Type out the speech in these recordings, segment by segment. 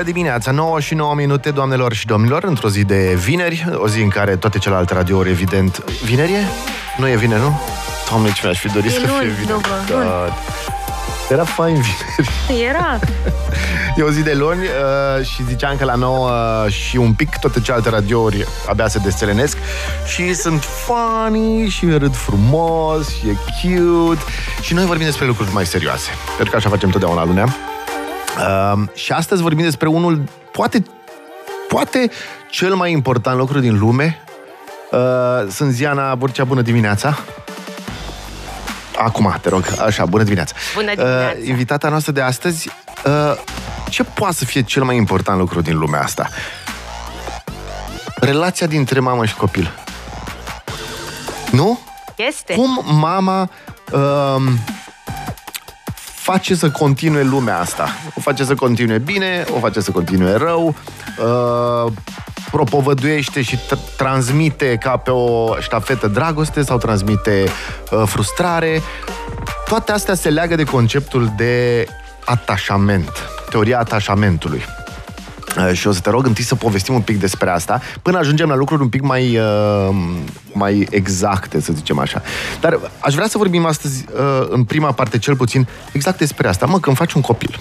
Bună dimineața, 9 și 9 minute, doamnelor și domnilor, într-o zi de vineri, o zi în care toate celelalte radiouri, evident... Vineri e? Nu e vineri, nu? Doamne, ce mi-aș fi dorit E să fie luni, vineri. după, Da. luni. Era fain vineri. Era. E o zi de luni uh, și ziceam că la 9 și un pic toate celelalte radiouri abia se deselenesc și sunt funny și râd frumos și e cute și noi vorbim despre lucruri mai serioase, pentru că așa facem totdeauna lunea. Uh, și astăzi vorbim despre unul, poate, poate cel mai important lucru din lume. Uh, sunt Ziana Burcea, bună dimineața! Acum, te rog, așa, bună dimineața! Bună dimineața. Uh, invitata noastră de astăzi, uh, ce poate să fie cel mai important lucru din lumea asta? Relația dintre mamă și copil. Nu? Este. Cum mama uh, face să continue lumea asta? O face să continue bine, o face să continue rău, uh, propovăduiește și tr- transmite ca pe o ștafetă dragoste sau transmite uh, frustrare. Toate astea se leagă de conceptul de atașament, teoria atașamentului. Uh, Și o să te rog întâi să povestim un pic despre asta, până ajungem la lucruri un pic mai, uh, mai exacte, să zicem așa. Dar aș vrea să vorbim astăzi, uh, în prima parte cel puțin, exact despre asta. Mă, când faci un copil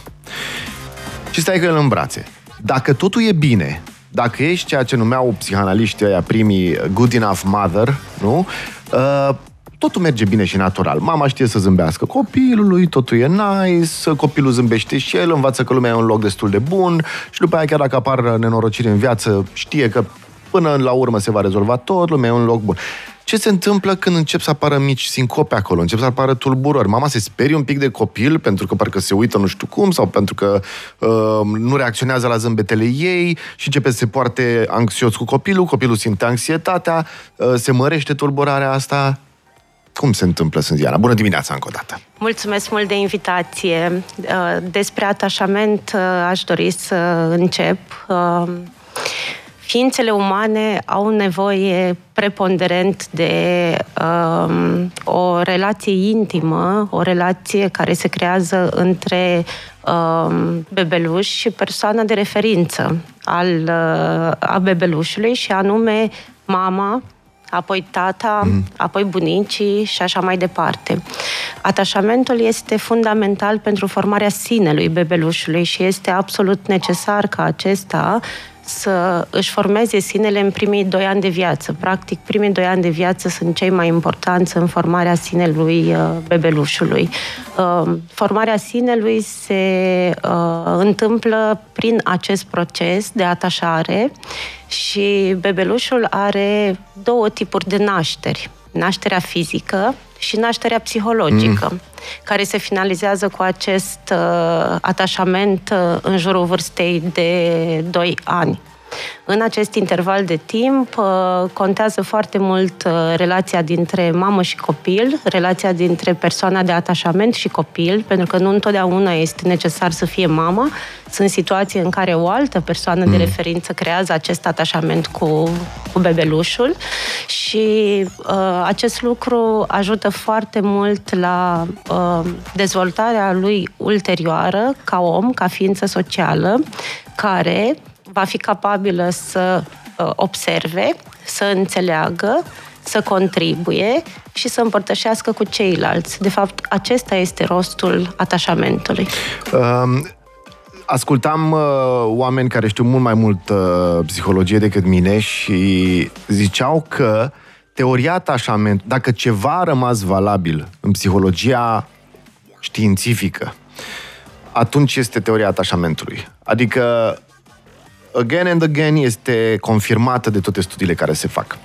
și stai cu el în brațe, dacă totul e bine, dacă ești ceea ce numeau psihanaliștii ăia primii good enough mother, nu? Uh, totul merge bine și natural. Mama știe să zâmbească copilului, totul e nice, copilul zâmbește și el, învață că lumea e un loc destul de bun și după aia chiar dacă apar nenorociri în viață, știe că până la urmă se va rezolva tot, lumea e un loc bun. Ce se întâmplă când încep să apară mici sincope acolo, încep să apară tulburări? Mama se sperie un pic de copil pentru că parcă se uită nu știu cum sau pentru că uh, nu reacționează la zâmbetele ei și începe să se poarte anxios cu copilul, copilul simte anxietatea, uh, se mărește tulburarea asta. Cum se întâmplă, Sânziana? Bună dimineața încă o dată! Mulțumesc mult de invitație. Uh, Despre atașament uh, aș dori să încep. Uh, Ființele umane au nevoie preponderent de um, o relație intimă, o relație care se creează între um, bebeluș și persoana de referință al, uh, a bebelușului și anume mama, apoi tata, mm. apoi bunicii și așa mai departe. Atașamentul este fundamental pentru formarea sinelui bebelușului și este absolut necesar ca acesta să își formeze sinele în primii doi ani de viață. Practic, primii doi ani de viață sunt cei mai importanți în formarea sinelui uh, bebelușului. Uh, formarea sinelui se uh, întâmplă prin acest proces de atașare și bebelușul are două tipuri de nașteri. Nașterea fizică și nașterea psihologică, mm. care se finalizează cu acest uh, atașament uh, în jurul vârstei de 2 ani. În acest interval de timp uh, contează foarte mult uh, relația dintre mamă și copil, relația dintre persoana de atașament și copil, pentru că nu întotdeauna este necesar să fie mama. Sunt situații în care o altă persoană de referință creează acest atașament cu, cu bebelușul și uh, acest lucru ajută foarte mult la uh, dezvoltarea lui ulterioară ca om, ca ființă socială, care va fi capabilă să uh, observe, să înțeleagă, să contribuie și să împărtășească cu ceilalți. De fapt, acesta este rostul atașamentului. Um, ascultam uh, oameni care știu mult mai mult uh, psihologie decât mine și ziceau că teoria atașament, dacă ceva a rămas valabil în psihologia științifică, atunci este teoria atașamentului. Adică, again and again, este confirmată de toate studiile care se fac.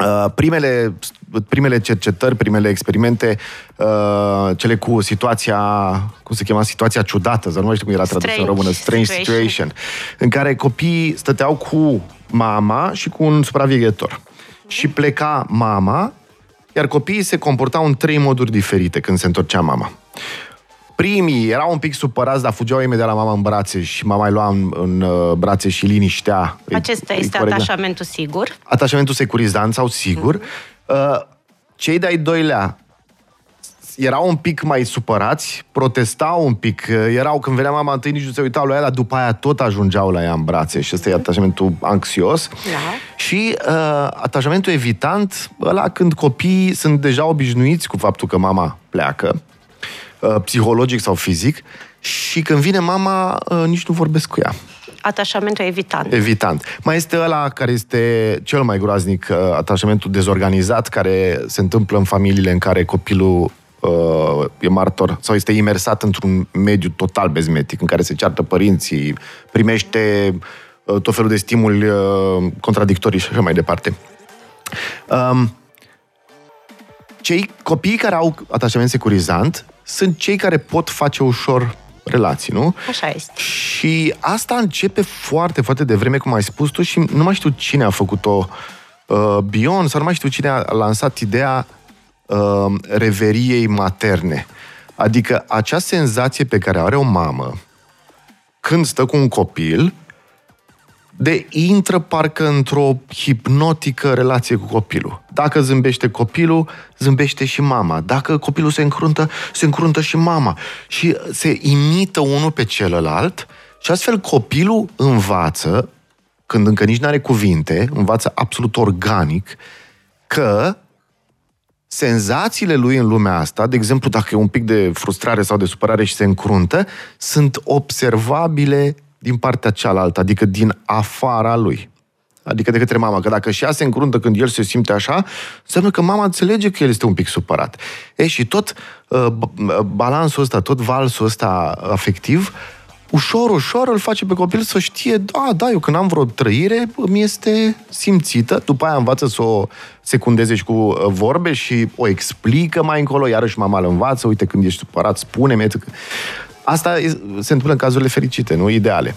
Uh, primele, primele cercetări, primele experimente, uh, cele cu situația, cum se chema, situația ciudată, să nu mai știu cum era tradus în Strange română, strange situation. situation. în care copiii stăteau cu mama și cu un supraveghetor. Și pleca mama, iar copiii se comportau în trei moduri diferite când se întorcea mama. Primii erau un pic supărați, dar fugeau imediat la mama în brațe și mama îi lua în, în uh, brațe și liniștea. Îi- Acesta îi este corecta atașamentul sigur. atașamentul securizant sau sigur. Uh, Cei de-ai doilea erau un pic mai supărați, protestau un pic, erau când venea mama întâi nici nu se uitau la ea, după aia tot ajungeau la ea în brațe și ăsta e atașamentul anxios. Da. Și uh, atașamentul evitant, ăla când copiii sunt deja obișnuiți cu faptul că mama pleacă, uh, psihologic sau fizic, și când vine mama, uh, nici nu vorbesc cu ea atașamentul evitant. Evitant. Mai este ăla care este cel mai groaznic, uh, atașamentul dezorganizat, care se întâmplă în familiile în care copilul uh, e martor sau este imersat într-un mediu total bezmetic, în care se ceartă părinții, primește uh, tot felul de stimuli uh, contradictorii și așa mai departe. Um, cei copii care au atașament securizant sunt cei care pot face ușor relații, nu? Așa este. Și asta începe foarte, foarte devreme, cum ai spus tu, și nu mai știu cine a făcut-o, uh, Bion, sau nu mai știu cine a lansat ideea uh, reveriei materne. Adică acea senzație pe care are o mamă când stă cu un copil de intră parcă într-o hipnotică relație cu copilul. Dacă zâmbește copilul, zâmbește și mama. Dacă copilul se încruntă, se încruntă și mama. Și se imită unul pe celălalt și astfel copilul învață, când încă nici nu are cuvinte, învață absolut organic, că senzațiile lui în lumea asta, de exemplu, dacă e un pic de frustrare sau de supărare și se încruntă, sunt observabile din partea cealaltă, adică din afara lui. Adică de către mama. Că dacă și ea se încruntă când el se simte așa, înseamnă că mama înțelege că el este un pic supărat. E, și tot uh, balansul ăsta, tot valsul ăsta afectiv, ușor, ușor îl face pe copil să știe, da, da, eu când am vreo trăire, îmi este simțită, după aia învață să o secundeze și cu uh, vorbe și o explică mai încolo, iarăși mama îl învață, uite, când ești supărat, spune-mi. Asta se întâmplă în cazurile fericite, nu ideale.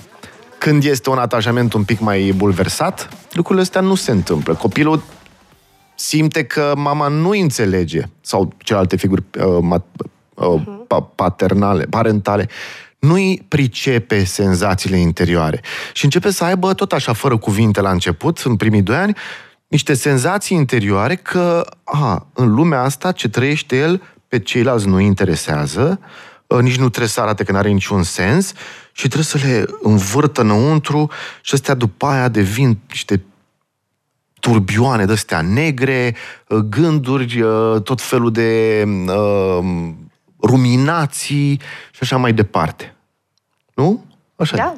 Când este un atașament un pic mai bulversat, lucrurile astea nu se întâmplă. Copilul simte că mama nu înțelege, sau celelalte figuri uh, uh, paternale, parentale, nu-i pricepe senzațiile interioare. Și începe să aibă tot așa, fără cuvinte la început, în primii doi ani, niște senzații interioare că, a, în lumea asta ce trăiește el, pe ceilalți nu interesează, Uh, nici nu trebuie să arate că nu are niciun sens și trebuie să le învârtă înăuntru și astea după aia devin niște turbioane de-astea negre, uh, gânduri, uh, tot felul de uh, ruminații și așa mai departe. Nu? Așa Da.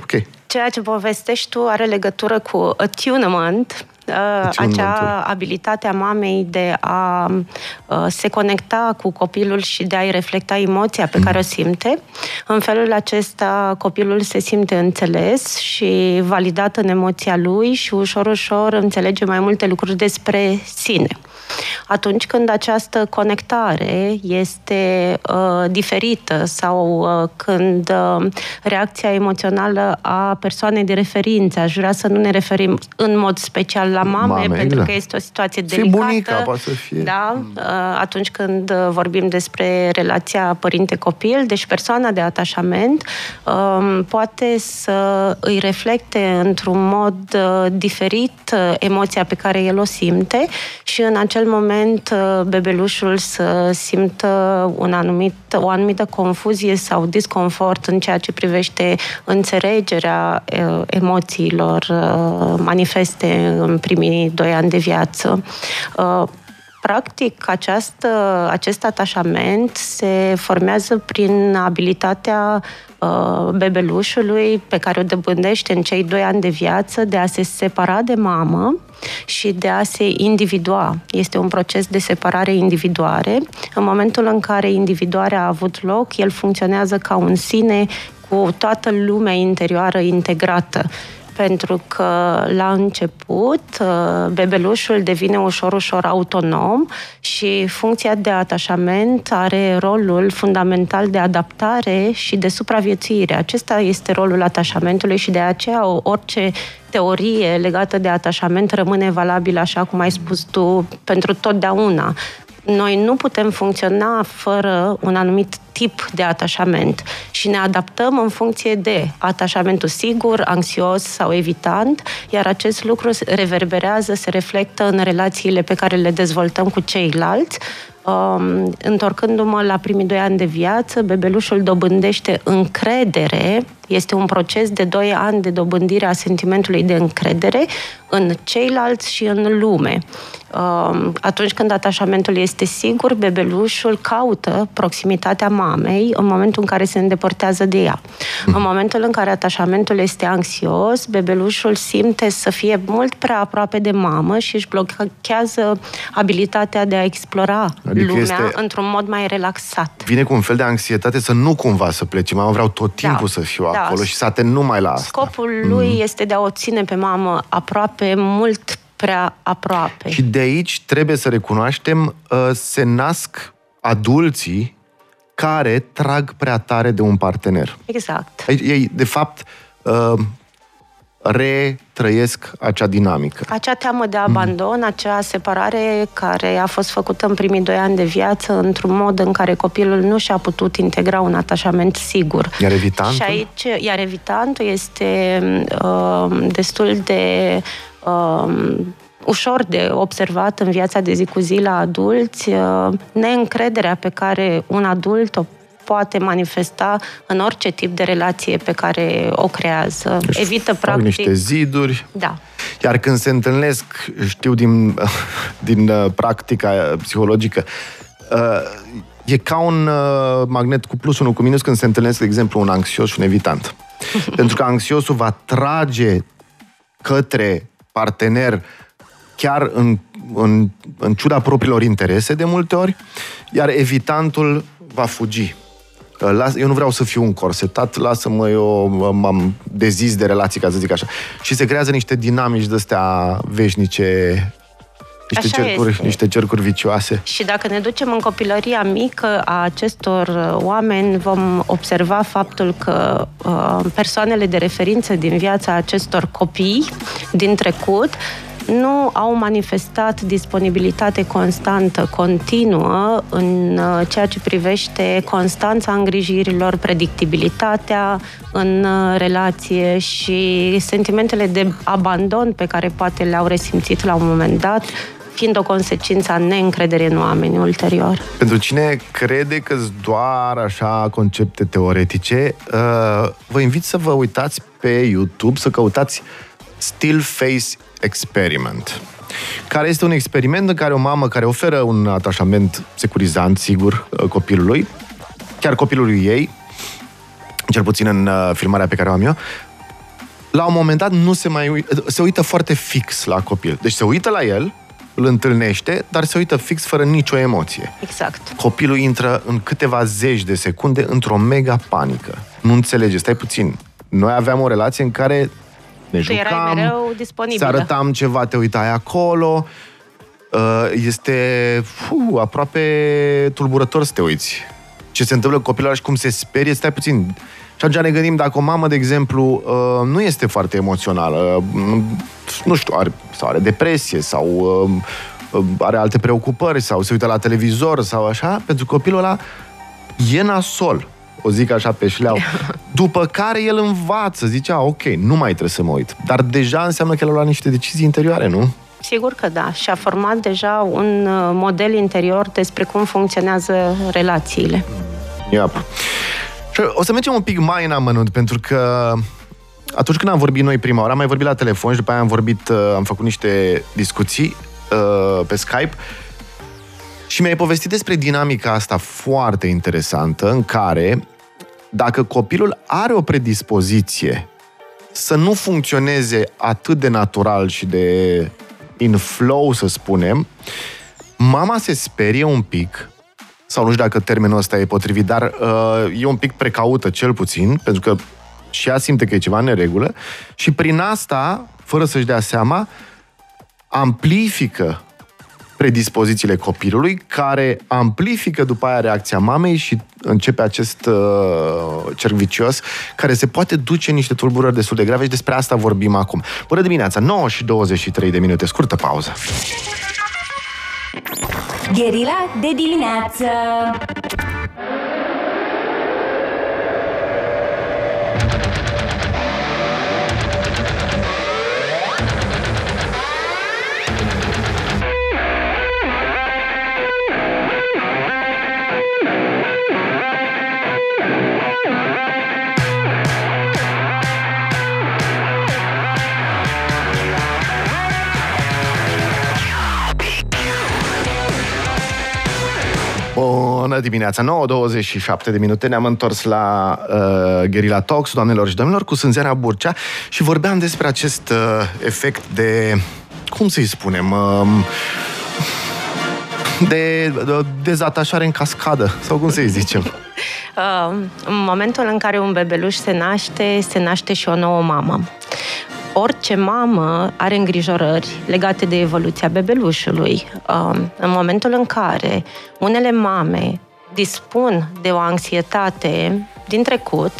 Ok. Ceea ce povestești tu are legătură cu attunement, Uh, acea abilitate a mamei de a uh, se conecta cu copilul și de a-i reflecta emoția pe care o simte. În felul acesta copilul se simte înțeles și validat în emoția lui și ușor, ușor înțelege mai multe lucruri despre sine. Atunci când această conectare este uh, diferită sau uh, când uh, reacția emoțională a persoanei de referință, aș vrea să nu ne referim în mod special la mame, mame pentru exact. că este o situație delicată. Și bunica poate să fie. Da, mm. uh, atunci când uh, vorbim despre relația părinte-copil, deci persoana de atașament um, poate să îi reflecte într-un mod uh, diferit emoția pe care el o simte și în acel moment bebelușul să simtă un anumit, o anumită confuzie sau disconfort în ceea ce privește înțelegerea emoțiilor manifeste în primii doi ani de viață. Uh, practic, această, acest atașament se formează prin abilitatea uh, bebelușului pe care o debândește în cei doi ani de viață de a se separa de mamă și de a se individua. Este un proces de separare individuare. În momentul în care individuarea a avut loc, el funcționează ca un sine cu toată lumea interioară integrată pentru că la început uh, bebelușul devine ușor, ușor autonom și funcția de atașament are rolul fundamental de adaptare și de supraviețuire. Acesta este rolul atașamentului și de aceea orice teorie legată de atașament rămâne valabilă, așa cum ai spus tu, pentru totdeauna noi nu putem funcționa fără un anumit tip de atașament și ne adaptăm în funcție de atașamentul sigur, anxios sau evitant, iar acest lucru reverberează, se reflectă în relațiile pe care le dezvoltăm cu ceilalți, Um, întorcându-mă la primii doi ani de viață, bebelușul dobândește încredere este un proces de 2 ani de dobândire a sentimentului de încredere în ceilalți și în lume. Um, atunci când atașamentul este sigur, bebelușul caută proximitatea mamei în momentul în care se îndepărtează de ea. În momentul în care atașamentul este anxios, bebelușul simte să fie mult prea aproape de mamă și își blochează abilitatea de a explora adică lumea este... într-un mod mai relaxat. Vine cu un fel de anxietate să nu cumva să plece. Mama vreau tot da. timpul da. să fiu da, acolo și să aten numai la asta. Scopul lui mm. este de a o ține pe mamă aproape, mult prea aproape. Și de aici trebuie să recunoaștem, uh, se nasc adulții care trag prea tare de un partener. Exact. Ei, de fapt, uh, retrăiesc acea dinamică. Acea teamă de abandon, mm. acea separare care a fost făcută în primii doi ani de viață într-un mod în care copilul nu și-a putut integra un atașament sigur. Iar evitantul? Și aici, iar evitantul este uh, destul de uh, ușor de observat în viața de zi cu zi la adulți, uh, neîncrederea pe care un adult o poate manifesta în orice tip de relație pe care o creează. Deci Evită, practic... niște ziduri. Da. Iar când se întâlnesc, știu din, din uh, practica psihologică, uh, e ca un uh, magnet cu plus, unul cu minus, când se întâlnesc, de exemplu, un anxios și un evitant. Pentru că anxiosul va trage către partener chiar în, în, în ciuda propriilor interese de multe ori, iar evitantul va fugi. Las, eu nu vreau să fiu un corsetat, lasă-mă, eu m-am dezis de relații, ca să zic așa. Și se creează niște dinamici de-astea veșnice niște Așa cercuri, este. niște cercuri vicioase. Și dacă ne ducem în copilăria mică a acestor uh, oameni, vom observa faptul că uh, persoanele de referință din viața acestor copii din trecut nu au manifestat disponibilitate constantă, continuă în uh, ceea ce privește constanța îngrijirilor, predictibilitatea în uh, relație și sentimentele de abandon pe care poate le-au resimțit la un moment dat fiind o consecință a neîncrederii în oameni ulterior. Pentru cine crede că doar așa concepte teoretice, uh, vă invit să vă uitați pe YouTube, să căutați Still Face Experiment care este un experiment în care o mamă care oferă un atașament securizant, sigur, uh, copilului, chiar copilului ei, cel puțin în uh, filmarea pe care o am eu, la un moment dat nu se mai uită, se uită foarte fix la copil. Deci se uită la el, îl întâlnește, dar se uită fix fără nicio emoție. Exact. Copilul intră în câteva zeci de secunde într-o mega panică. Nu înțelege, stai puțin. Noi aveam o relație în care ne tu jucam, mereu să arătam ceva, te uitai acolo. Uh, este fu, aproape tulburător să te uiți. Ce se întâmplă cu copilul și cum se sperie, stai puțin. Și atunci ne gândim, dacă o mamă, de exemplu, uh, nu este foarte emoțională, uh, nu știu, are, sau are depresie, sau are alte preocupări, sau se uită la televizor, sau așa, pentru copilul ăla e nasol o zic așa pe șleau. După care el învață, zicea, ok, nu mai trebuie să mă uit. Dar deja înseamnă că el a luat niște decizii interioare, nu? Sigur că da. Și a format deja un uh, model interior despre cum funcționează relațiile. Yep. Și o să mergem un pic mai în amănunt, pentru că atunci când am vorbit noi prima oară, am mai vorbit la telefon și după aia am vorbit, uh, am făcut niște discuții uh, pe Skype și mi-ai povestit despre dinamica asta foarte interesantă în care dacă copilul are o predispoziție să nu funcționeze atât de natural și de in flow, să spunem, mama se sperie un pic, sau nu știu dacă termenul ăsta e potrivit, dar uh, e un pic precaută, cel puțin, pentru că și ea simte că e ceva în neregulă și prin asta, fără să-și dea seama, amplifică predispozițiile copilului, care amplifică după aia reacția mamei și începe acest uh, cerc vicios care se poate duce în niște tulburări destul de grave și despre asta vorbim acum. Bună dimineața, 9 și 23 de minute, scurtă pauză. Gherila de dimineață Bună dimineața, 9.27 de minute, ne-am întors la uh, Guerilla Talks, doamnelor și domnilor, cu Sânziana Burcea și vorbeam despre acest uh, efect de, cum să-i spunem, uh, de, de dezatașare în cascadă, sau cum să-i zicem? Uh, în momentul în care un bebeluș se naște, se naște și o nouă mamă orice mamă are îngrijorări legate de evoluția bebelușului. Um, în momentul în care unele mame dispun de o anxietate din trecut,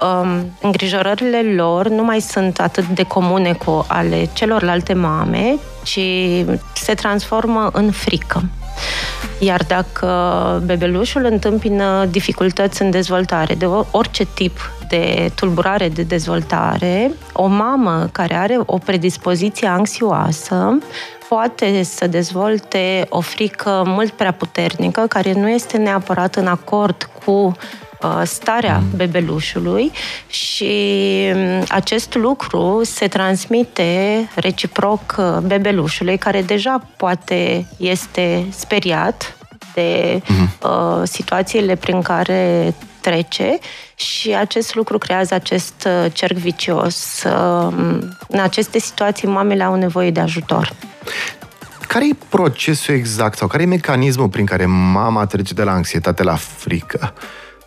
um, îngrijorările lor nu mai sunt atât de comune cu ale celorlalte mame, ci se transformă în frică. Iar dacă bebelușul întâmpină dificultăți în dezvoltare de orice tip de tulburare de dezvoltare, o mamă care are o predispoziție anxioasă poate să dezvolte o frică mult prea puternică, care nu este neapărat în acord cu uh, starea mm. bebelușului și um, acest lucru se transmite reciproc uh, bebelușului, care deja poate este speriat de mm. uh, situațiile prin care trece și acest lucru creează acest uh, cerc vicios. Um, în aceste situații, mamele au nevoie de ajutor. Care e procesul exact sau care e mecanismul prin care mama trece de la anxietate la frică?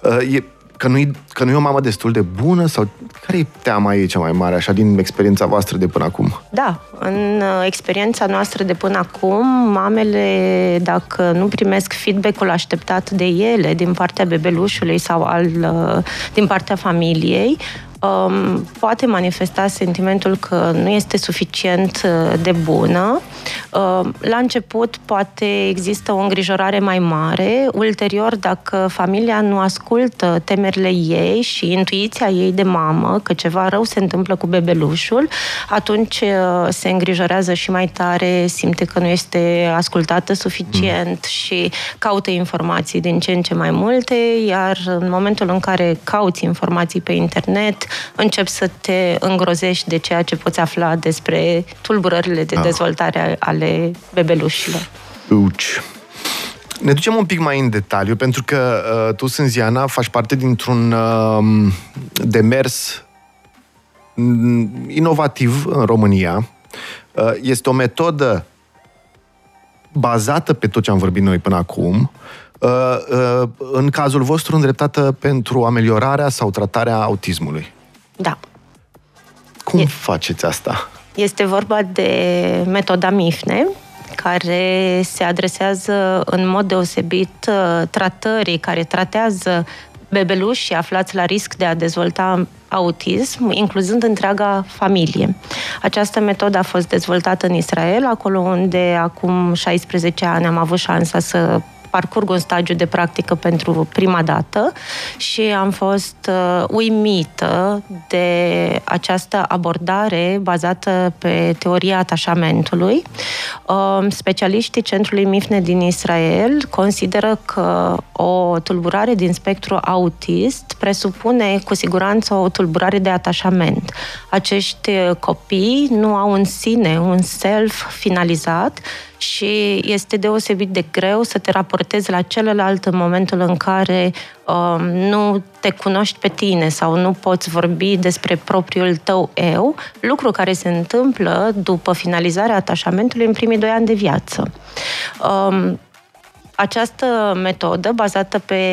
Uh, e că nu, că nu e o mamă destul de bună sau care e teama ei cea mai mare, așa, din experiența voastră de până acum? Da, în uh, experiența noastră de până acum, mamele, dacă nu primesc feedback-ul așteptat de ele din partea bebelușului sau al, uh, din partea familiei, um, poate manifesta sentimentul că nu este suficient uh, de bună. Uh, la început poate există o îngrijorare mai mare, ulterior dacă familia nu ascultă temerile ei și intuiția ei de mamă că ceva rău se întâmplă cu bebelușul, atunci uh, se îngrijorează și mai tare, simte că nu este ascultată suficient mm. și caută informații din ce în ce mai multe, iar în momentul în care cauți informații pe internet, încep să te îngrozești de ceea ce poți afla despre tulburările de ah. dezvoltare ale bebelușilor. Uci. Ne ducem un pic mai în detaliu, pentru că uh, tu, Sânziana, faci parte dintr-un uh, demers mm, inovativ în România. Uh, este o metodă bazată pe tot ce am vorbit noi până acum, uh, uh, în cazul vostru îndreptată pentru ameliorarea sau tratarea autismului. Da. Cum e, faceți asta? Este vorba de metoda MIFNE, care se adresează în mod deosebit uh, tratării care tratează bebeluși aflați la risc de a dezvolta autism, incluzând întreaga familie. Această metodă a fost dezvoltată în Israel, acolo unde acum 16 ani am avut șansa să parcurg un stagiu de practică pentru prima dată și am fost uh, uimită de această abordare bazată pe teoria atașamentului. Uh, specialiștii Centrului MIFNE din Israel consideră că o tulburare din spectru autist presupune cu siguranță o tulburare de atașament. Acești copii nu au în sine un self finalizat și este deosebit de greu să te raportezi la celălalt în momentul în care um, nu te cunoști pe tine sau nu poți vorbi despre propriul tău eu, lucru care se întâmplă după finalizarea atașamentului în primii doi ani de viață. Um, această metodă, bazată pe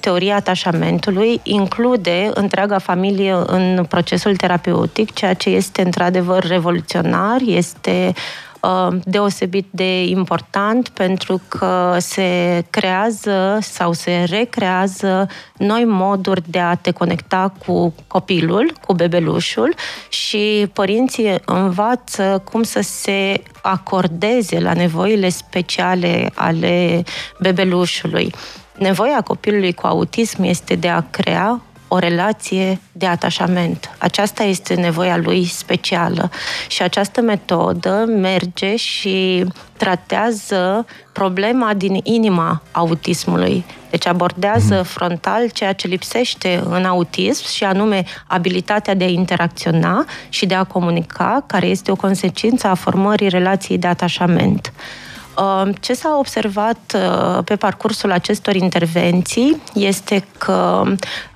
teoria atașamentului, include întreaga familie în procesul terapeutic, ceea ce este într-adevăr revoluționar, este Uh, deosebit de important pentru că se creează sau se recrează noi moduri de a te conecta cu copilul, cu bebelușul și părinții învață cum să se acordeze la nevoile speciale ale bebelușului. Nevoia copilului cu autism este de a crea o relație de atașament. Aceasta este nevoia lui specială și această metodă merge și tratează problema din inima autismului. Deci abordează mm. frontal ceea ce lipsește în autism și anume abilitatea de a interacționa și de a comunica, care este o consecință a formării relației de atașament. Uh, ce s-a observat uh, pe parcursul acestor intervenții este că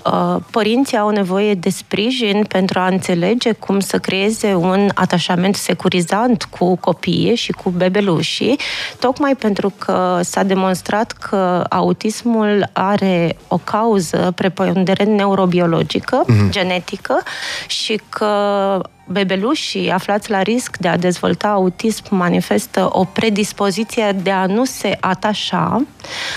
uh, părinții au nevoie de sprijin pentru a înțelege cum să creeze un atașament securizant cu copiii și cu bebelușii, tocmai pentru că s-a demonstrat că autismul are o cauză preponderent neurobiologică, mm-hmm. genetică, și că bebelușii aflați la risc de a dezvolta autism manifestă o predispoziție de a nu se atașa.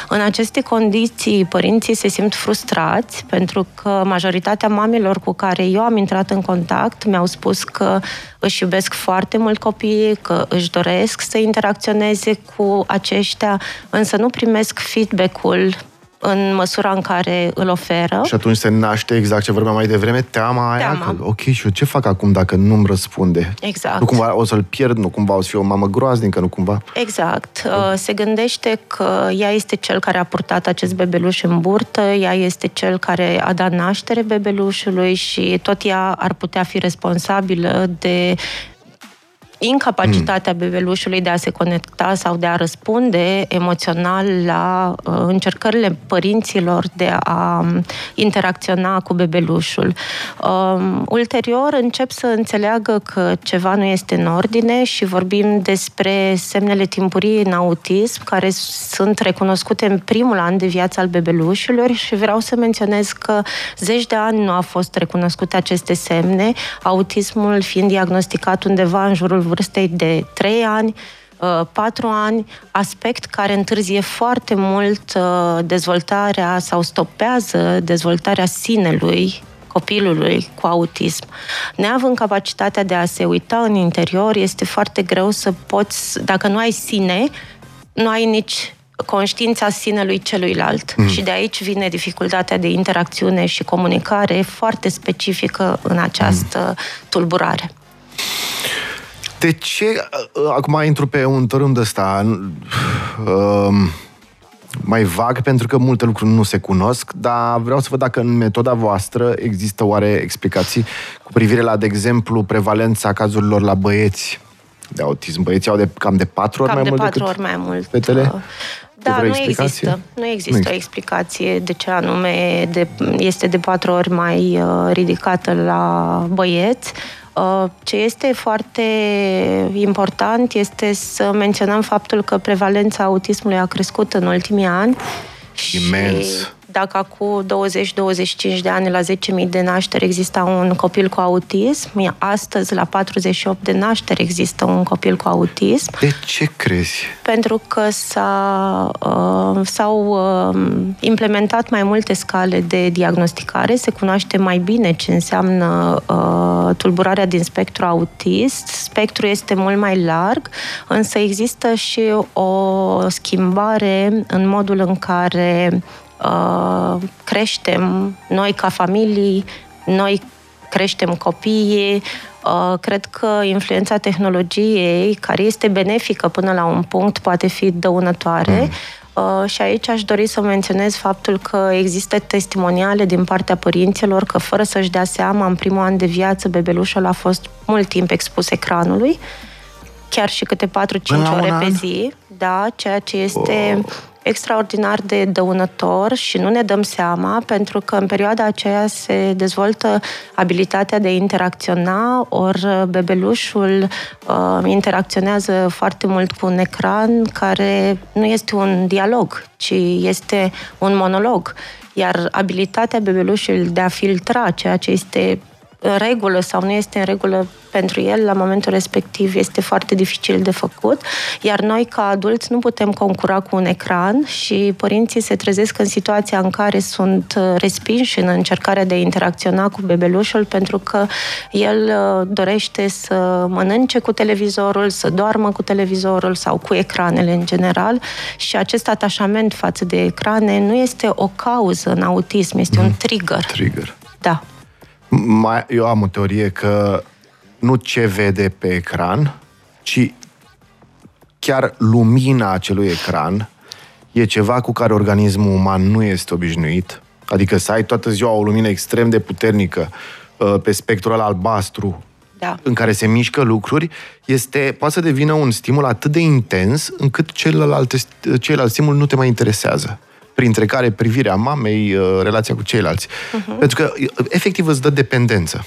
În aceste condiții, părinții se simt frustrați pentru că majoritatea mamelor cu care eu am intrat în contact mi-au spus că își iubesc foarte mult copiii, că își doresc să interacționeze cu aceștia, însă nu primesc feedback-ul în măsura în care îl oferă. Și atunci se naște exact ce vorbeam mai devreme, teama aia Teama. că, ok, și eu ce fac acum dacă nu-mi răspunde? Exact. Nu cumva o să-l pierd, nu cumva o să fiu o mamă groaznică, nu cumva... Exact. Uh, Se gândește că ea este cel care a purtat acest bebeluș în burtă, ea este cel care a dat naștere bebelușului și tot ea ar putea fi responsabilă de incapacitatea bebelușului de a se conecta sau de a răspunde emoțional la uh, încercările părinților de a um, interacționa cu bebelușul. Um, ulterior încep să înțeleagă că ceva nu este în ordine și vorbim despre semnele timpurii în autism care sunt recunoscute în primul an de viață al bebelușului și vreau să menționez că zeci de ani nu au fost recunoscute aceste semne, autismul fiind diagnosticat undeva în jurul vârstei de 3 ani, 4 ani, aspect care întârzie foarte mult uh, dezvoltarea sau stopează dezvoltarea sinelui copilului cu autism. Neavând capacitatea de a se uita în interior, este foarte greu să poți, dacă nu ai sine, nu ai nici conștiința sinelui celuilalt. Mm. Și de aici vine dificultatea de interacțiune și comunicare foarte specifică în această mm. tulburare. De ce, uh, acum intru pe un tărâm de ăsta, um, mai vag, pentru că multe lucruri nu se cunosc, dar vreau să văd dacă în metoda voastră există oare explicații cu privire la, de exemplu, prevalența cazurilor la băieți de autism. Băieții au de, cam de patru ori Cam mai de mult patru decât ori mai mult. fetele? Uh, Da, vreo nu explicație? există. Nu există Nu o există. explicație de ce anume de, este de patru ori mai uh, ridicată la băieți. Uh, Ce este foarte important este să menționăm faptul că prevalența autismului a crescut în ultimii ani. Imens. Și dacă acum 20-25 de ani la 10.000 de nașteri exista un copil cu autism, astăzi la 48 de nașteri există un copil cu autism De ce crezi? pentru că s-a, uh, s-au uh, implementat mai multe scale de diagnosticare, se cunoaște mai bine ce înseamnă uh, tulburarea din spectru autist. Spectrul este mult mai larg, însă există și o schimbare în modul în care uh, creștem noi ca familii, noi creștem copiii. Uh, Cred că influența tehnologiei, care este benefică până la un punct, poate fi dăunătoare. Mm. Și aici aș dori să menționez faptul că există testimoniale din partea părinților că fără să-și dea seama, în primul an de viață, bebelușul a fost mult timp expus ecranului, chiar și câte 4-5 Până la un ore pe an? zi, da, ceea ce este extraordinar de dăunător și nu ne dăm seama pentru că în perioada aceea se dezvoltă abilitatea de a interacționa, ori bebelușul uh, interacționează foarte mult cu un ecran care nu este un dialog, ci este un monolog. Iar abilitatea bebelușului de a filtra ceea ce este în regulă sau nu este în regulă pentru el, la momentul respectiv este foarte dificil de făcut, iar noi ca adulți nu putem concura cu un ecran și părinții se trezesc în situația în care sunt uh, respinși în încercarea de a interacționa cu bebelușul pentru că el uh, dorește să mănânce cu televizorul, să doarmă cu televizorul sau cu ecranele în general și acest atașament față de ecrane nu este o cauză în autism, este un trigger. Trigger. Da. Mai, eu am o teorie că nu ce vede pe ecran, ci chiar lumina acelui ecran e ceva cu care organismul uman nu este obișnuit. Adică să ai toată ziua o lumină extrem de puternică uh, pe spectrul ăla albastru, da. în care se mișcă lucruri, este, poate să devină un stimul atât de intens încât celălalt, celălalt stimul nu te mai interesează printre care privirea mamei, uh, relația cu ceilalți. Uh-huh. Pentru că, efectiv, îți dă dependență.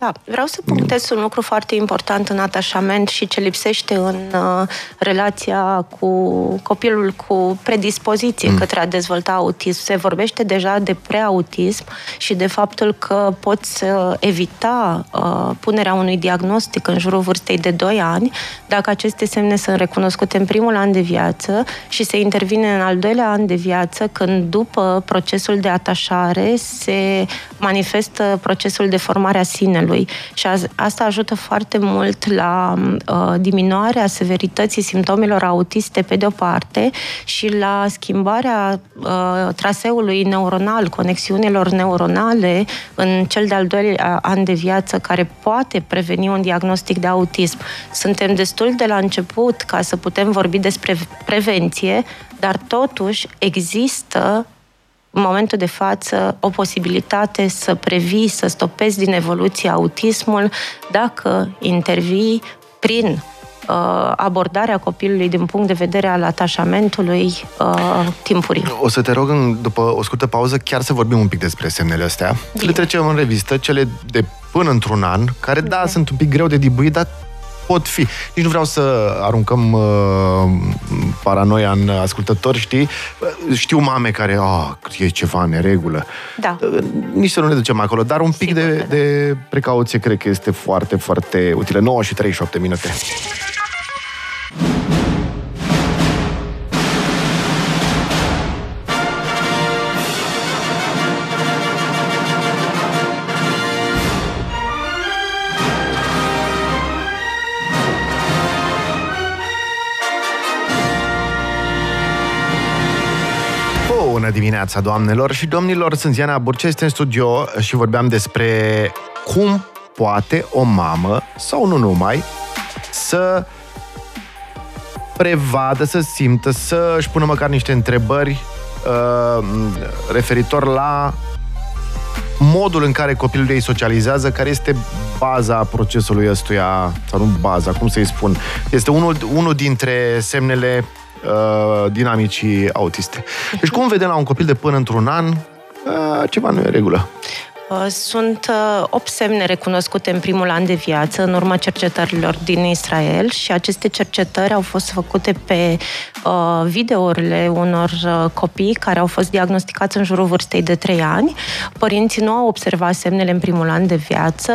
Da, vreau să punctez un lucru foarte important în atașament și ce lipsește în uh, relația cu copilul cu predispoziție mm. către a dezvolta autism. Se vorbește deja de preautism și de faptul că poți uh, evita uh, punerea unui diagnostic în jurul vârstei de 2 ani dacă aceste semne sunt recunoscute în primul an de viață și se intervine în al doilea an de viață când după procesul de atașare se manifestă procesul de formare a sinelui copilului și asta ajută foarte mult la uh, diminuarea severității simptomelor autiste pe de-o parte și la schimbarea uh, traseului neuronal, conexiunilor neuronale în cel de-al doilea an de viață care poate preveni un diagnostic de autism. Suntem destul de la început ca să putem vorbi despre prevenție, dar totuși există în momentul de față o posibilitate să previi, să stopezi din evoluție autismul dacă intervii prin uh, abordarea copilului din punct de vedere al atașamentului uh, timpurii. O să te rog, în, după o scurtă pauză, chiar să vorbim un pic despre semnele astea. Bine. Le trecem în revistă, cele de până într-un an, care, Bine. da, sunt un pic greu de dibuit, dar pot fi. Nici nu vreau să aruncăm uh, paranoia în ascultători, știi? Știu mame care, ah, e ceva în neregulă. Da. Uh, nici să nu ne ducem acolo, dar un pic de, de precauție cred că este foarte, foarte utilă. 9 și 38 minute. Bună dimineața, doamnelor și domnilor! Sunt Iana Burce, este în studio și vorbeam despre cum poate o mamă, sau nu numai, să prevadă, să simtă, să își pună măcar niște întrebări uh, referitor la modul în care copilul ei socializează, care este baza procesului ăstuia, sau nu baza, cum să-i spun, este unul, unul dintre semnele uh, dinamicii autiste. Deci cum vedem la un copil de până într-un an, uh, ceva nu e regulă. Uh, sunt 8 uh, semne recunoscute în primul an de viață în urma cercetărilor din Israel și aceste cercetări au fost făcute pe uh, videourile unor copii care au fost diagnosticați în jurul vârstei de 3 ani. Părinții nu au observat semnele în primul an de viață.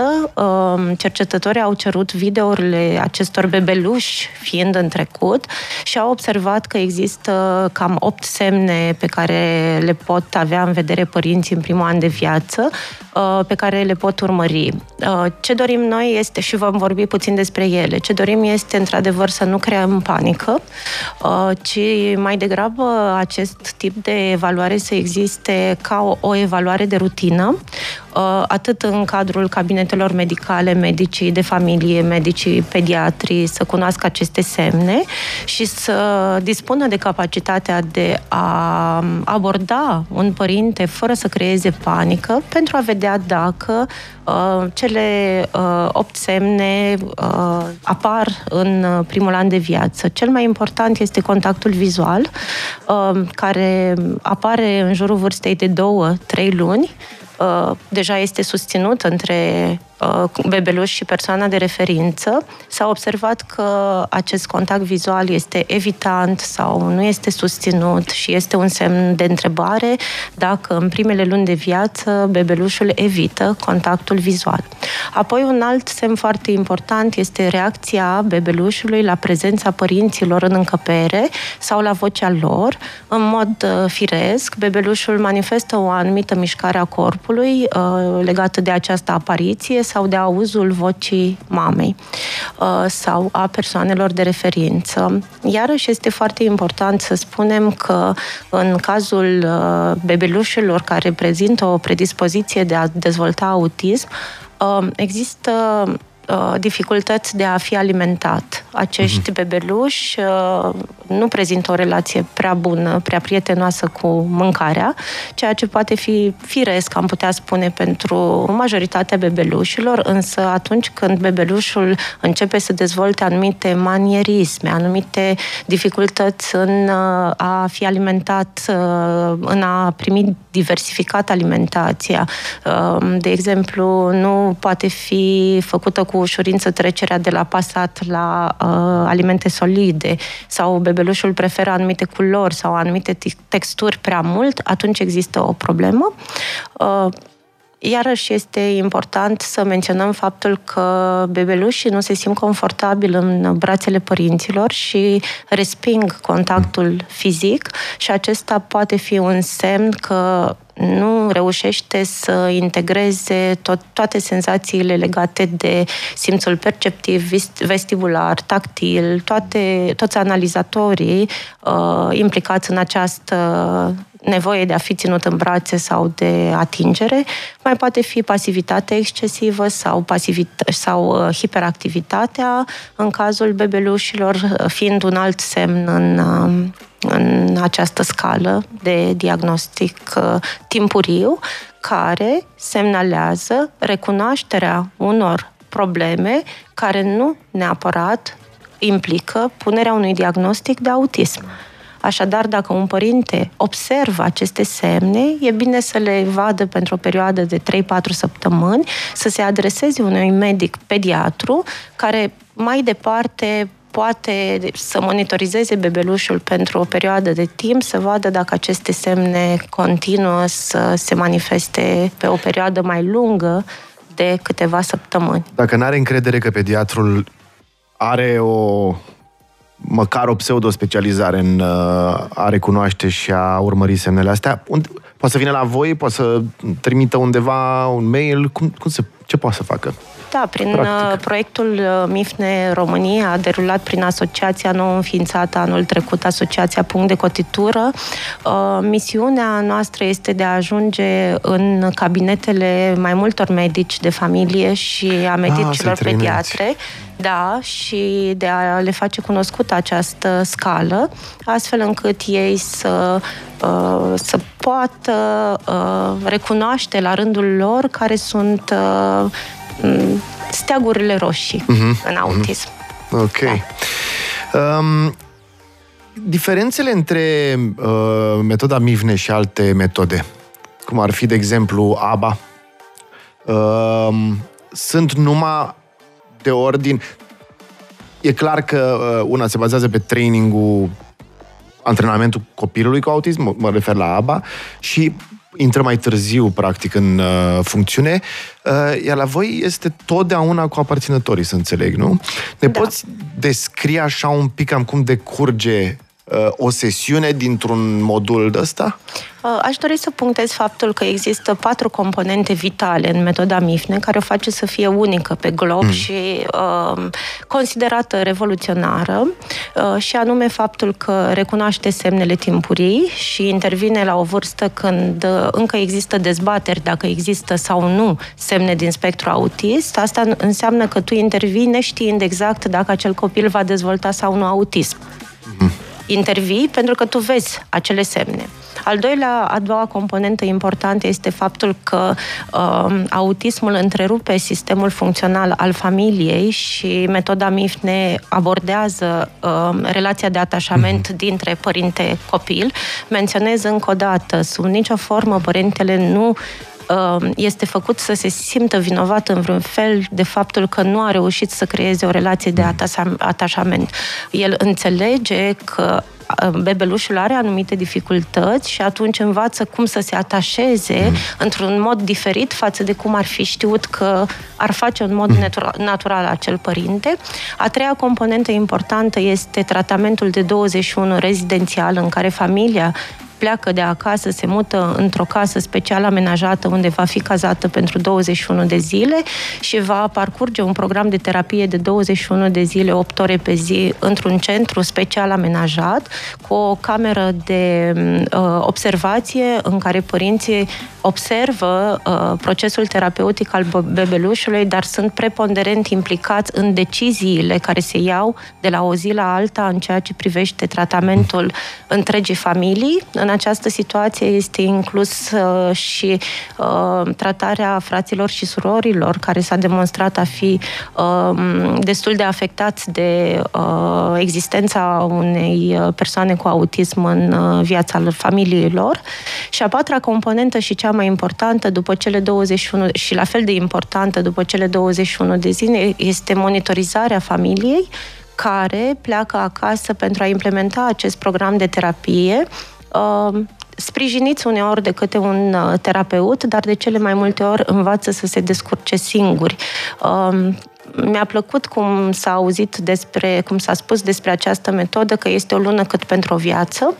Cercetătorii au cerut videourile acestor bebeluși fiind în trecut și au observat că există cam 8 semne pe care le pot avea în vedere părinții în primul an de viață Uh, pe care le pot urmări. Uh, ce dorim noi este, și vom vorbi puțin despre ele, ce dorim este într-adevăr să nu creăm panică, uh, ci mai degrabă acest tip de evaluare să existe ca o, o evaluare de rutină, atât în cadrul cabinetelor medicale, medicii de familie, medicii pediatri, să cunoască aceste semne și să dispună de capacitatea de a aborda un părinte fără să creeze panică pentru a vedea vedea dacă uh, cele uh, opt semne uh, apar în uh, primul an de viață. Cel mai important este contactul vizual, uh, care apare în jurul vârstei de două, trei luni. Uh, deja este susținut între Uh, bebeluș și persoana de referință, s-a observat că acest contact vizual este evitant sau nu este susținut și este un semn de întrebare dacă în primele luni de viață bebelușul evită contactul vizual. Apoi un alt semn foarte important este reacția bebelușului la prezența părinților în încăpere sau la vocea lor. În mod uh, firesc, bebelușul manifestă o anumită mișcare a corpului uh, legată de această apariție sau de auzul vocii mamei uh, sau a persoanelor de referință. Iarăși este foarte important să spunem că în cazul uh, bebelușilor care prezintă o predispoziție de a dezvolta autism, uh, există dificultăți de a fi alimentat acești mm-hmm. bebeluși uh, nu prezintă o relație prea bună, prea prietenoasă cu mâncarea, ceea ce poate fi firesc, am putea spune, pentru majoritatea bebelușilor, însă atunci când bebelușul începe să dezvolte anumite manierisme, anumite dificultăți în uh, a fi alimentat, uh, în a primi diversificat alimentația. De exemplu, nu poate fi făcută cu ușurință trecerea de la pasat la uh, alimente solide sau bebelușul preferă anumite culori sau anumite texturi prea mult, atunci există o problemă. Uh, Iarăși este important să menționăm faptul că bebelușii nu se simt confortabil în brațele părinților și resping contactul fizic și acesta poate fi un semn că nu reușește să integreze tot, toate senzațiile legate de simțul perceptiv, vestibular, tactil, toate, toți analizatorii uh, implicați în această nevoie de a fi ținut în brațe sau de atingere, mai poate fi pasivitatea excesivă sau, pasivit- sau uh, hiperactivitatea, în cazul bebelușilor uh, fiind un alt semn în, uh, în această scală de diagnostic uh, timpuriu, care semnalează recunoașterea unor probleme care nu neapărat implică punerea unui diagnostic de autism. Așadar, dacă un părinte observă aceste semne, e bine să le vadă pentru o perioadă de 3-4 săptămâni, să se adreseze unui medic pediatru care mai departe poate să monitorizeze bebelușul pentru o perioadă de timp, să vadă dacă aceste semne continuă să se manifeste pe o perioadă mai lungă de câteva săptămâni. Dacă nu are încredere că pediatrul are o măcar o pseudo-specializare în uh, a recunoaște și a urmări semnele astea, unde, poate să vină la voi, poate să trimită undeva un mail, cum, cum se, ce poate să facă? Da, prin uh, Practic. proiectul uh, MIFNE România, derulat prin asociația nou înființată anul trecut, Asociația Punct de Cotitură, uh, misiunea noastră este de a ajunge în cabinetele mai multor medici de familie și a medicilor ah, pediatre, da, și de a le face cunoscută această scală, astfel încât ei să să poată recunoaște la rândul lor care sunt Mm, steagurile roșii uh-huh. în autism. Uh-huh. Ok. Da. Um, diferențele între uh, metoda MIVNE și alte metode, cum ar fi, de exemplu, ABA, uh, sunt numai de ordin... E clar că uh, una se bazează pe trainingul antrenamentul copilului cu autism, mă refer la ABA, și intră mai târziu, practic, în uh, funcțiune, uh, iar la voi este totdeauna cu aparținătorii, să înțeleg, nu? Ne da. poți descrie așa un pic cam cum decurge Uh, o sesiune dintr-un modul de ăsta? Uh, aș dori să punctez faptul că există patru componente vitale în metoda MIFNE care o face să fie unică pe glob mm. și uh, considerată revoluționară uh, și anume faptul că recunoaște semnele timpurii și intervine la o vârstă când uh, încă există dezbateri dacă există sau nu semne din spectru autist. Asta înseamnă că tu intervii neștiind exact dacă acel copil va dezvolta sau nu autism. Mm intervii pentru că tu vezi acele semne. Al doilea, a doua componentă importantă este faptul că uh, autismul întrerupe sistemul funcțional al familiei și metoda MIF ne abordează uh, relația de atașament mm-hmm. dintre părinte-copil. Menționez încă o dată, sub nicio formă părintele nu Um, este făcut să se simtă vinovat în vreun fel de faptul că nu a reușit să creeze o relație de atașament. El înțelege că um, bebelușul are anumite dificultăți și atunci învață cum să se atașeze mm. într-un mod diferit față de cum ar fi știut că ar face în mod mm. natural, natural acel părinte. A treia componentă importantă este tratamentul de 21 rezidențial în care familia pleacă de acasă, se mută într-o casă special amenajată unde va fi cazată pentru 21 de zile și va parcurge un program de terapie de 21 de zile, 8 ore pe zi, într-un centru special amenajat, cu o cameră de uh, observație în care părinții observă uh, procesul terapeutic al bebelușului, dar sunt preponderent implicați în deciziile care se iau de la o zi la alta în ceea ce privește tratamentul întregii familii. În această situație este inclus uh, și uh, tratarea fraților și surorilor, care s-a demonstrat a fi uh, destul de afectați de uh, existența unei uh, persoane cu autism în uh, viața familiilor. Și a patra componentă și cea mai importantă după cele 21 și la fel de importantă după cele 21 de zile este monitorizarea familiei care pleacă acasă pentru a implementa acest program de terapie uh, sprijiniți uneori de câte un uh, terapeut, dar de cele mai multe ori învață să se descurce singuri. Um, mi-a plăcut cum s-a auzit despre, cum s-a spus despre această metodă, că este o lună cât pentru o viață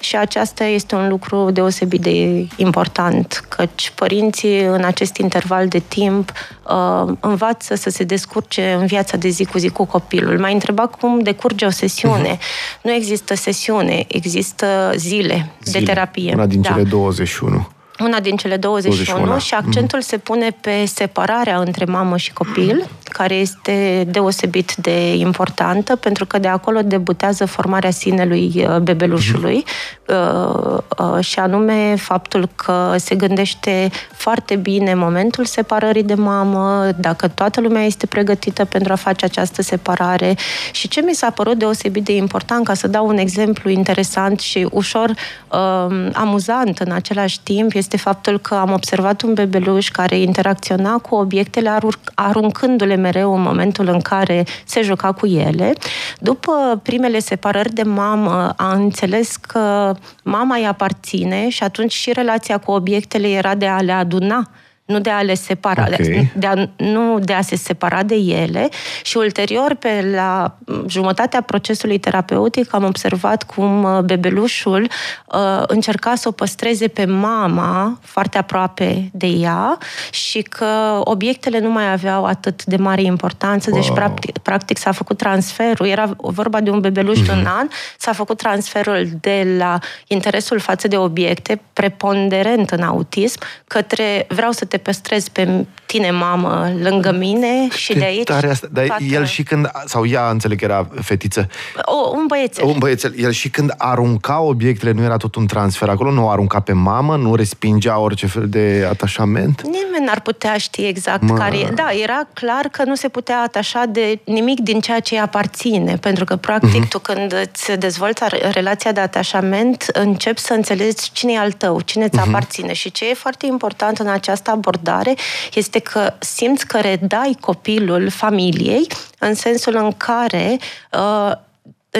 și aceasta este un lucru deosebit de important, căci părinții în acest interval de timp uh, învață să se descurce în viața de zi cu zi cu copilul. M-a întrebat cum decurge o sesiune. Uh-huh. Nu există sesiune, există zile, zile. de terapie. Una din da. cele 21 una din cele 21, 21 și accentul mm. se pune pe separarea între mamă și copil, care este deosebit de importantă, pentru că de acolo debutează formarea sinelui uh, bebelușului mm. și anume faptul că se gândește foarte bine momentul separării de mamă, dacă toată lumea este pregătită pentru a face această separare și ce mi s-a părut deosebit de important, ca să dau un exemplu interesant și ușor uh, amuzant în același timp, este faptul că am observat un bebeluș care interacționa cu obiectele aruncându-le mereu în momentul în care se juca cu ele. După primele separări de mamă, a înțeles că mama îi aparține și atunci și relația cu obiectele era de a le aduna nu de a le separa, okay. de a, nu de a se separa de ele și ulterior pe la jumătatea procesului terapeutic am observat cum uh, bebelușul uh, încerca să o păstreze pe mama foarte aproape de ea și că obiectele nu mai aveau atât de mare importanță, deci, wow. deci practic, practic s-a făcut transferul, era vorba de un bebeluș mm-hmm. de un mhm. an, s-a făcut transferul de la interesul față de obiecte, preponderent în autism, către vreau să te păstrez pe tine, mamă, lângă mine și de aici... Tare asta. Dar toată... el și când, sau ea, înțeleg că era fetiță. O, un băiețel. Un băiețel. El și când arunca obiectele, nu era tot un transfer acolo? Nu o arunca pe mamă? Nu respingea orice fel de atașament? Nimeni n-ar putea ști exact mă... care e. Da, era clar că nu se putea atașa de nimic din ceea ce îi aparține. Pentru că, practic, uh-huh. tu când îți dezvolți relația de atașament, începi să înțelegi cine e al tău, cine ți uh-huh. aparține. Și ce e foarte important în această abordare este că simți că redai copilul familiei în sensul în care uh,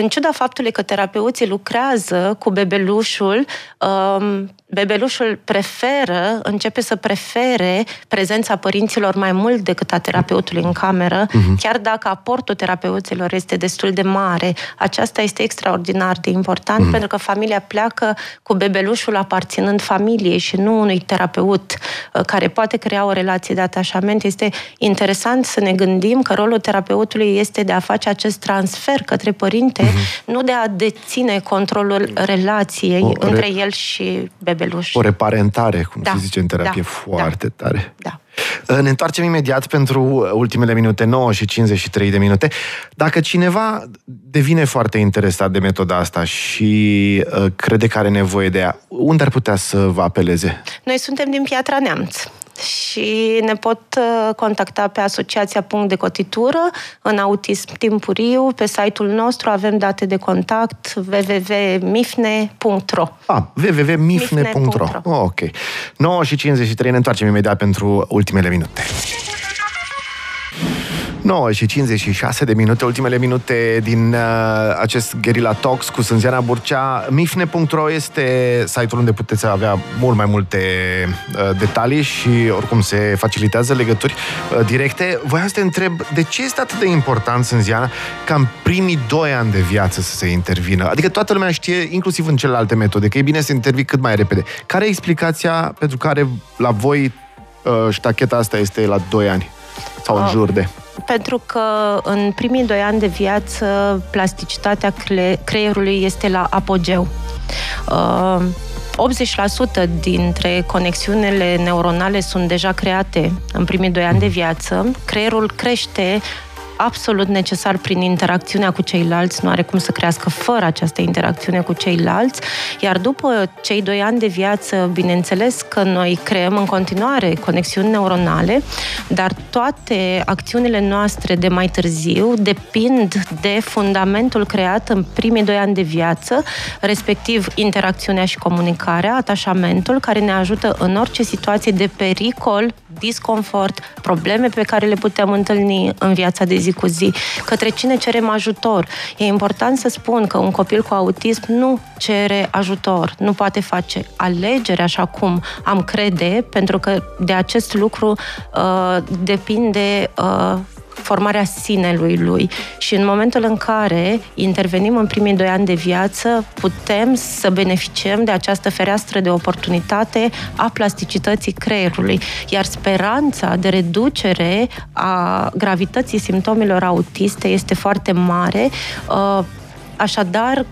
în ciuda faptului că terapeuții lucrează cu bebelușul, um, bebelușul preferă, începe să prefere prezența părinților mai mult decât a terapeutului în cameră, uh-huh. chiar dacă aportul terapeuților este destul de mare. Aceasta este extraordinar de important uh-huh. pentru că familia pleacă cu bebelușul aparținând familiei și nu unui terapeut uh, care poate crea o relație de atașament. Este interesant să ne gândim că rolul terapeutului este de a face acest transfer către părinte, uh-huh. nu de a deține controlul relației o, între el și bebel bebeluș. O reparentare, cum da. se zice în terapie, da. foarte da. tare. Da. Ne întoarcem imediat pentru ultimele minute, 9 și 53 de minute. Dacă cineva devine foarte interesat de metoda asta și uh, crede că are nevoie de ea, unde ar putea să vă apeleze? Noi suntem din Piatra Neamț și ne pot uh, contacta pe Asociația Punct de Cotitură în autism timpuriu. Pe site-ul nostru avem date de contact www.mifne.ro Ah, www.mifne.ro oh, Ok. 9 și 53, ne întoarcem imediat pentru ultimele minute. 9 și 56 de minute, ultimele minute din uh, acest Guerilla Talks cu Sânziana Burcea. Mifne.ro este site-ul unde puteți avea mult mai multe uh, detalii și oricum se facilitează legături uh, directe. Voiam să te întreb, de ce este atât de important, Sânziana, ca în primii doi ani de viață să se intervină? Adică toată lumea știe, inclusiv în celelalte metode, că e bine să intervii cât mai repede. Care e explicația pentru care la voi uh, ștacheta asta este la 2 ani? Sau în Uh, jur de... Pentru că în primii doi ani de viață plasticitatea cre- creierului este la apogeu. Uh, 80% dintre conexiunile neuronale sunt deja create în primii doi ani de viață. Creierul crește absolut necesar prin interacțiunea cu ceilalți, nu are cum să crească fără această interacțiune cu ceilalți, iar după cei doi ani de viață, bineînțeles că noi creăm în continuare conexiuni neuronale, dar toate acțiunile noastre de mai târziu depind de fundamentul creat în primii doi ani de viață, respectiv interacțiunea și comunicarea, atașamentul, care ne ajută în orice situație de pericol, disconfort, probleme pe care le putem întâlni în viața de zi cu zi. Către cine cerem ajutor? E important să spun că un copil cu autism nu cere ajutor, nu poate face alegere așa cum am crede, pentru că de acest lucru uh, depinde uh, formarea sinelui lui și în momentul în care intervenim în primii doi ani de viață, putem să beneficiem de această fereastră de oportunitate a plasticității creierului. Iar speranța de reducere a gravității simptomelor autiste este foarte mare. Uh, Așadar,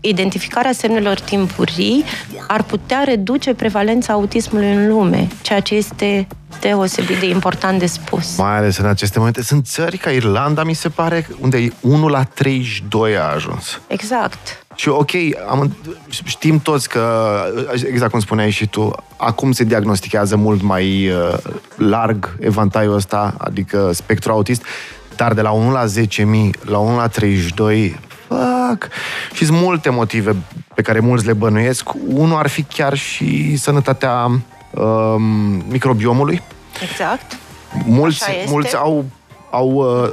identificarea semnelor timpurii ar putea reduce prevalența autismului în lume, ceea ce este deosebit de important de spus. Mai ales în aceste momente. Sunt țări ca Irlanda, mi se pare, unde 1 la 32 a ajuns. Exact. Și ok, am, știm toți că, exact cum spuneai și tu, acum se diagnostichează mult mai uh, larg evantaiul ăsta, adică spectru autist, dar de la 1 la 10.000 la 1 la 32, fuck! Și sunt multe motive pe care mulți le bănuiesc. Unul ar fi chiar și sănătatea um, microbiomului. Exact. Mulți, Așa este. mulți au, au, uh,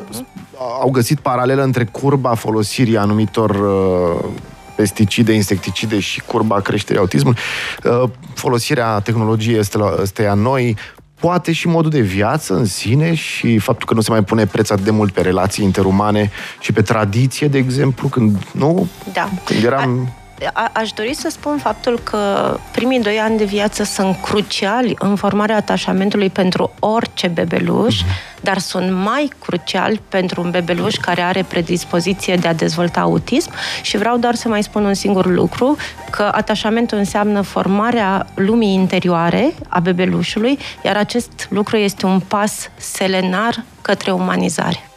au găsit paralelă între curba folosirii anumitor uh, pesticide, insecticide și curba creșterii autismului. Uh, folosirea tehnologiei este, la, este a noi, poate și modul de viață în sine și faptul că nu se mai pune preț atât de mult pe relații interumane și pe tradiție, de exemplu, când, nu? Da. Când eram... A, aș dori să spun faptul că primii doi ani de viață sunt cruciali în formarea atașamentului pentru orice bebeluș, mm-hmm. dar sunt mai cruciali pentru un bebeluș care are predispoziție de a dezvolta autism și vreau doar să mai spun un singur lucru, că atașamentul înseamnă formarea lumii interioare a bebelușului, iar acest lucru este un pas selenar către umanizare.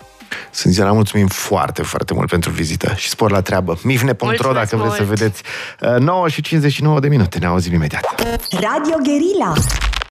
Sânziana, mulțumim foarte, foarte mult pentru vizită și spor la treabă. Mifne.ro Mulțumesc dacă vreți să mult! vedeți. Uh, 9 și 59 de minute, ne auzim imediat. Radio Guerilla